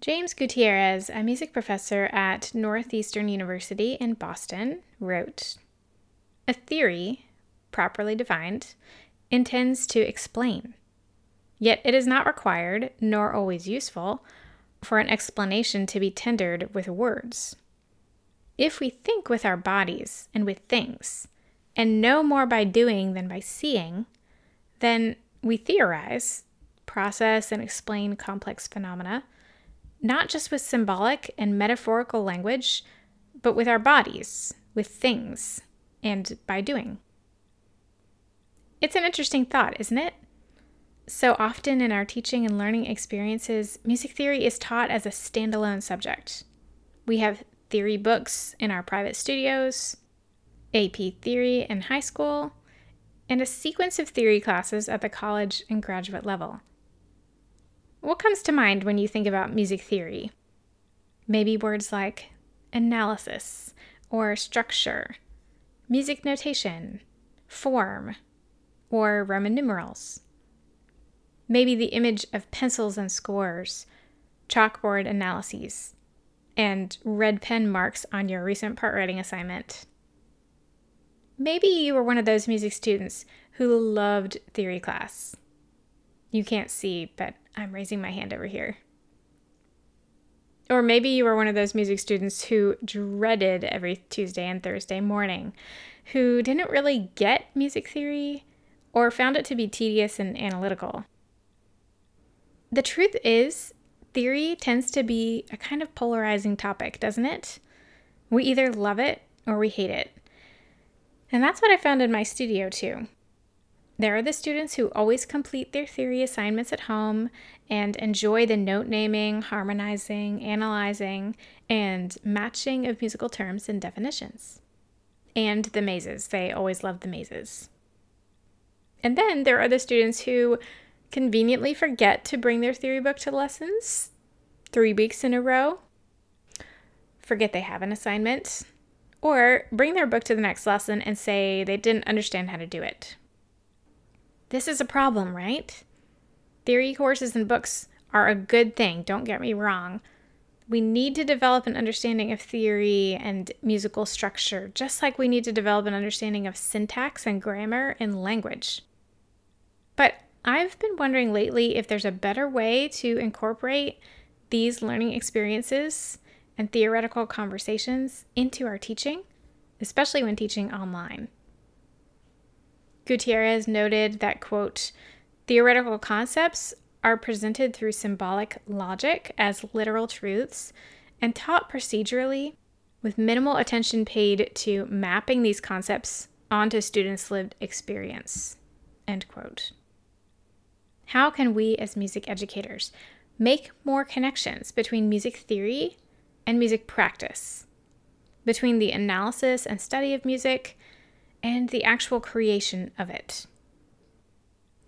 James Gutierrez, a music professor at Northeastern University in Boston, wrote A theory, properly defined, intends to explain. Yet it is not required, nor always useful, for an explanation to be tendered with words. If we think with our bodies and with things, and know more by doing than by seeing, then we theorize, process, and explain complex phenomena not just with symbolic and metaphorical language, but with our bodies, with things, and by doing. It's an interesting thought, isn't it? So often in our teaching and learning experiences, music theory is taught as a standalone subject. We have theory books in our private studios, AP theory in high school, and a sequence of theory classes at the college and graduate level. What comes to mind when you think about music theory? Maybe words like analysis or structure, music notation, form, or Roman numerals. Maybe the image of pencils and scores, chalkboard analyses, and red pen marks on your recent part writing assignment. Maybe you were one of those music students who loved theory class. You can't see, but I'm raising my hand over here. Or maybe you were one of those music students who dreaded every Tuesday and Thursday morning, who didn't really get music theory or found it to be tedious and analytical. The truth is, theory tends to be a kind of polarizing topic, doesn't it? We either love it or we hate it. And that's what I found in my studio too. There are the students who always complete their theory assignments at home and enjoy the note naming, harmonizing, analyzing, and matching of musical terms and definitions. And the mazes. They always love the mazes. And then there are the students who conveniently forget to bring their theory book to lessons three weeks in a row, forget they have an assignment, or bring their book to the next lesson and say they didn't understand how to do it. This is a problem, right? Theory courses and books are a good thing, don't get me wrong. We need to develop an understanding of theory and musical structure, just like we need to develop an understanding of syntax and grammar in language. But I've been wondering lately if there's a better way to incorporate these learning experiences and theoretical conversations into our teaching, especially when teaching online. Gutierrez noted that, quote, theoretical concepts are presented through symbolic logic as literal truths and taught procedurally with minimal attention paid to mapping these concepts onto students' lived experience. End quote. How can we, as music educators, make more connections between music theory and music practice, between the analysis and study of music and the actual creation of it.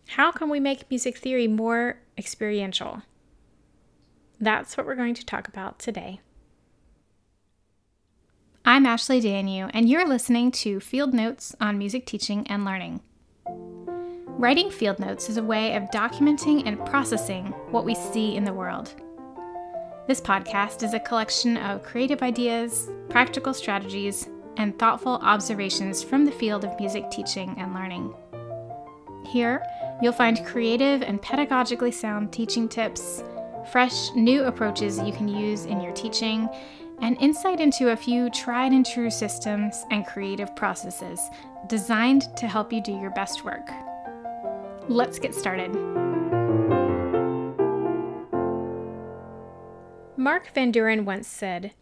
How can we make music theory more experiential? That's what we're going to talk about today. I'm Ashley Danyew, and you're listening to Field Notes on Music Teaching and Learning. Writing field notes is a way of documenting and processing what we see in the world. This podcast is a collection of creative ideas, practical strategies, and thoughtful observations from the field of music teaching and learning. Here, you'll find creative and pedagogically sound teaching tips, fresh, new approaches you can use in your teaching, and insight into a few tried and true systems and creative processes designed to help you do your best work. Let's get started. Mark Van Doren once said,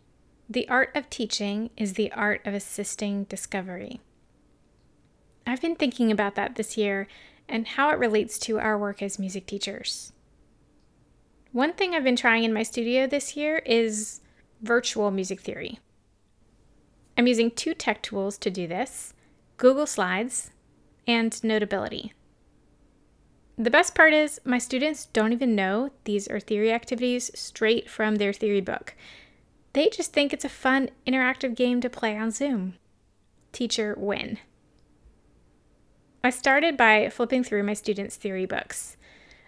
the art of teaching is the art of assisting discovery. I've been thinking about that this year and how it relates to our work as music teachers. One thing I've been trying in my studio this year is virtual music theory. I'm using two tech tools to do this Google Slides and Notability. The best part is, my students don't even know these are theory activities straight from their theory book. They just think it's a fun, interactive game to play on Zoom. Teacher win. I started by flipping through my students' theory books.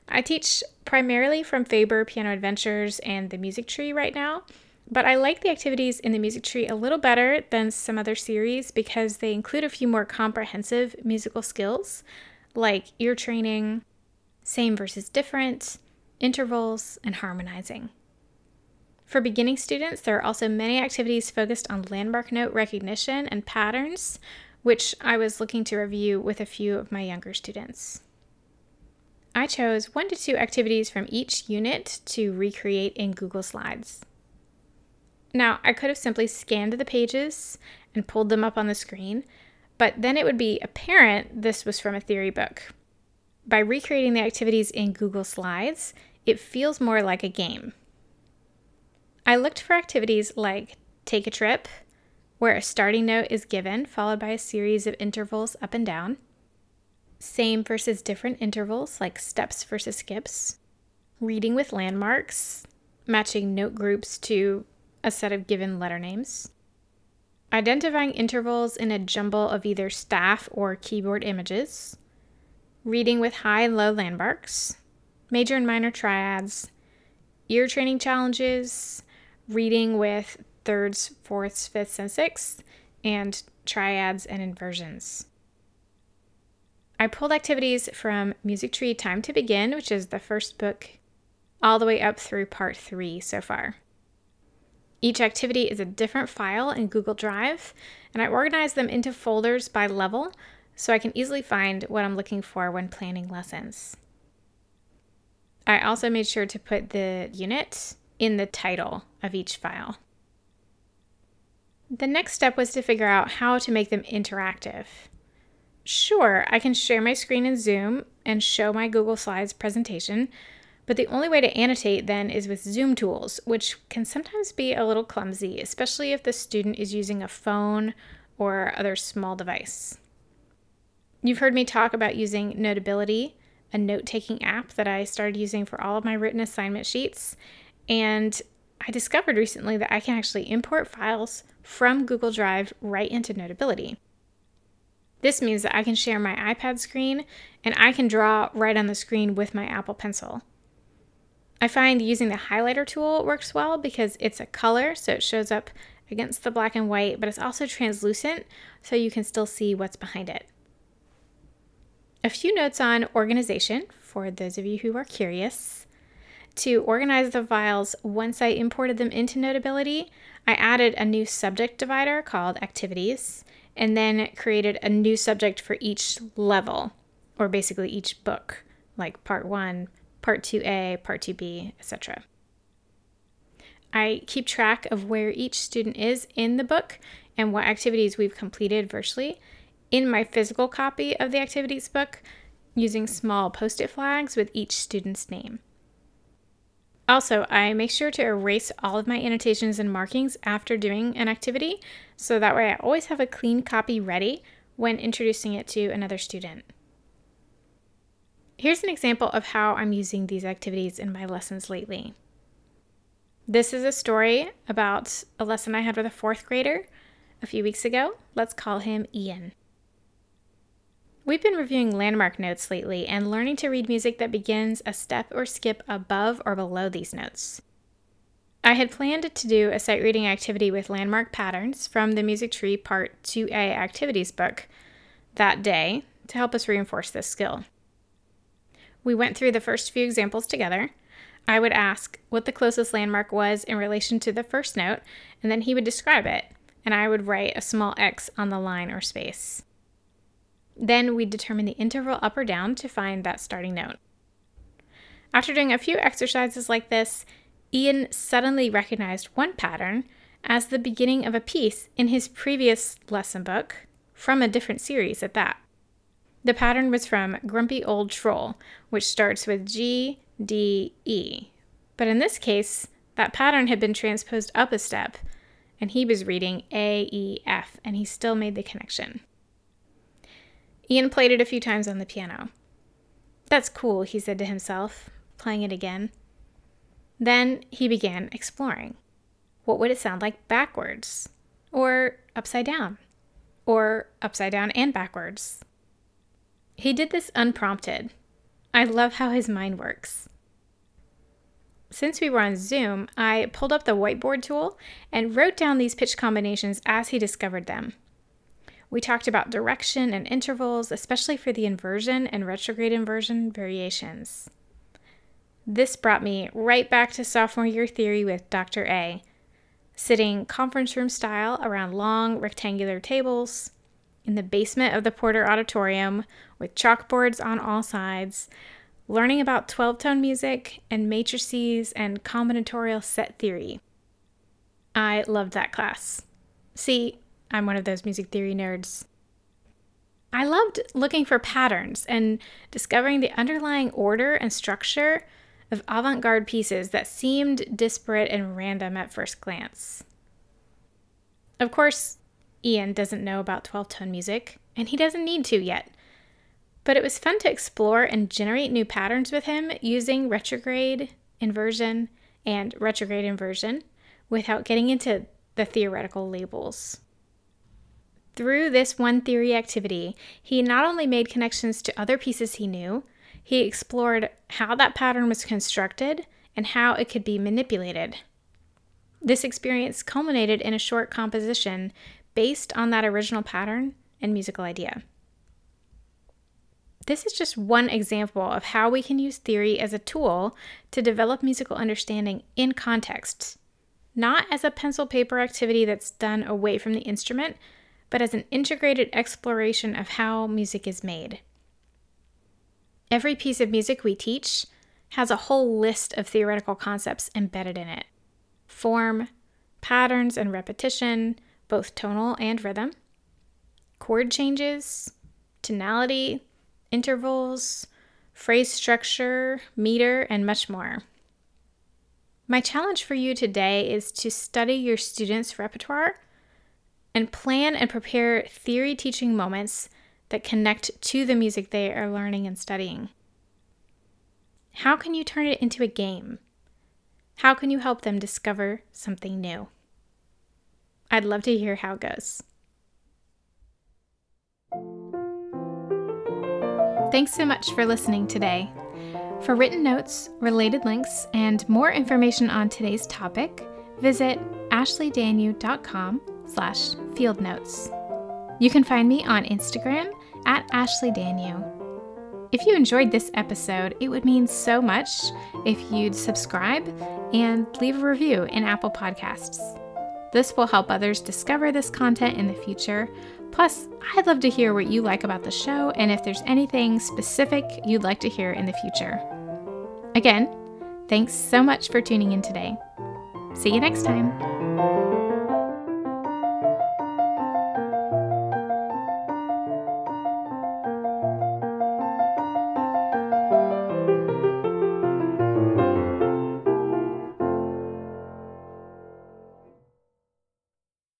I teach primarily from Faber Piano Adventures and the Music Tree right now, but I like the activities in the Music Tree a little better than some other series because they include a few more comprehensive musical skills like ear training, same versus different, intervals, and harmonizing. For beginning students, there are also many activities focused on landmark note recognition and patterns, which I was looking to review with a few of my younger students. I chose one to two activities from each unit to recreate in Google Slides. Now, I could have simply scanned the pages and pulled them up on the screen, but then it would be apparent this was from a theory book. By recreating the activities in Google Slides, it feels more like a game. I looked for activities like take a trip, where a starting note is given, followed by a series of intervals up and down. Same versus different intervals, like steps versus skips, reading with landmarks, matching note groups to a set of given letter names, identifying intervals in a jumble of either staff or keyboard images, reading with high and low landmarks, major and minor triads, ear training challenges, reading with thirds, fourths, fifths, and sixths, and triads and inversions. I pulled activities from Music Tree Time to Begin, which is the first book, all the way up through part three so far. Each activity is a different file in Google Drive, and I organize them into folders by level so I can easily find what I'm looking for when planning lessons. I also made sure to put the unit in the title of each file. The next step was to figure out how to make them interactive. Sure, I can share my screen in Zoom and show my Google Slides presentation, but the only way to annotate then is with Zoom tools, which can sometimes be a little clumsy, especially if the student is using a phone or other small device. You've heard me talk about using Notability, a note taking app that I started using for all of my written assignment sheets. And I discovered recently that I can actually import files from Google Drive right into Notability. This means that I can share my iPad screen and I can draw right on the screen with my Apple Pencil. I find using the highlighter tool works well because it's a color, so it shows up against the black and white, but it's also translucent, so you can still see what's behind it. A few notes on organization for those of you who are curious. To organize the files once I imported them into Notability, I added a new subject divider called Activities and then created a new subject for each level, or basically each book, like part one, part 2A, part 2B, etc. I keep track of where each student is in the book and what activities we've completed virtually in my physical copy of the activities book using small post it flags with each student's name. Also, I make sure to erase all of my annotations and markings after doing an activity, so that way I always have a clean copy ready when introducing it to another student. Here's an example of how I'm using these activities in my lessons lately. This is a story about a lesson I had with a fourth grader a few weeks ago. Let's call him Ian. We've been reviewing landmark notes lately and learning to read music that begins a step or skip above or below these notes. I had planned to do a sight reading activity with landmark patterns from the Music Tree Part 2A activities book that day to help us reinforce this skill. We went through the first few examples together. I would ask what the closest landmark was in relation to the first note, and then he would describe it, and I would write a small X on the line or space. Then we determine the interval up or down to find that starting note. After doing a few exercises like this, Ian suddenly recognized one pattern as the beginning of a piece in his previous lesson book, from a different series at that. The pattern was from Grumpy Old Troll, which starts with G, D, E. But in this case, that pattern had been transposed up a step, and he was reading A, E, F, and he still made the connection. Ian played it a few times on the piano. That's cool, he said to himself, playing it again. Then he began exploring. What would it sound like backwards? Or upside down? Or upside down and backwards? He did this unprompted. I love how his mind works. Since we were on Zoom, I pulled up the whiteboard tool and wrote down these pitch combinations as he discovered them. We talked about direction and intervals, especially for the inversion and retrograde inversion variations. This brought me right back to sophomore year theory with Dr. A, sitting conference room style around long rectangular tables in the basement of the Porter Auditorium with chalkboards on all sides, learning about 12 tone music and matrices and combinatorial set theory. I loved that class. See, I'm one of those music theory nerds. I loved looking for patterns and discovering the underlying order and structure of avant garde pieces that seemed disparate and random at first glance. Of course, Ian doesn't know about 12 tone music, and he doesn't need to yet. But it was fun to explore and generate new patterns with him using retrograde inversion and retrograde inversion without getting into the theoretical labels. Through this one theory activity, he not only made connections to other pieces he knew, he explored how that pattern was constructed and how it could be manipulated. This experience culminated in a short composition based on that original pattern and musical idea. This is just one example of how we can use theory as a tool to develop musical understanding in context, not as a pencil paper activity that's done away from the instrument, but as an integrated exploration of how music is made. Every piece of music we teach has a whole list of theoretical concepts embedded in it form, patterns and repetition, both tonal and rhythm, chord changes, tonality, intervals, phrase structure, meter, and much more. My challenge for you today is to study your students' repertoire and plan and prepare theory teaching moments that connect to the music they are learning and studying. How can you turn it into a game? How can you help them discover something new? I'd love to hear how it goes. Thanks so much for listening today. For written notes, related links, and more information on today's topic, visit ashleydanyew.com slash field notes. You can find me on Instagram at ashleydanyew. If you enjoyed this episode, it would mean so much if you'd subscribe and leave a review in Apple Podcasts. This will help others discover this content in the future. Plus, I'd love to hear what you like about the show and if there's anything specific you'd like to hear in the future. Again, thanks so much for tuning in today. See you next time.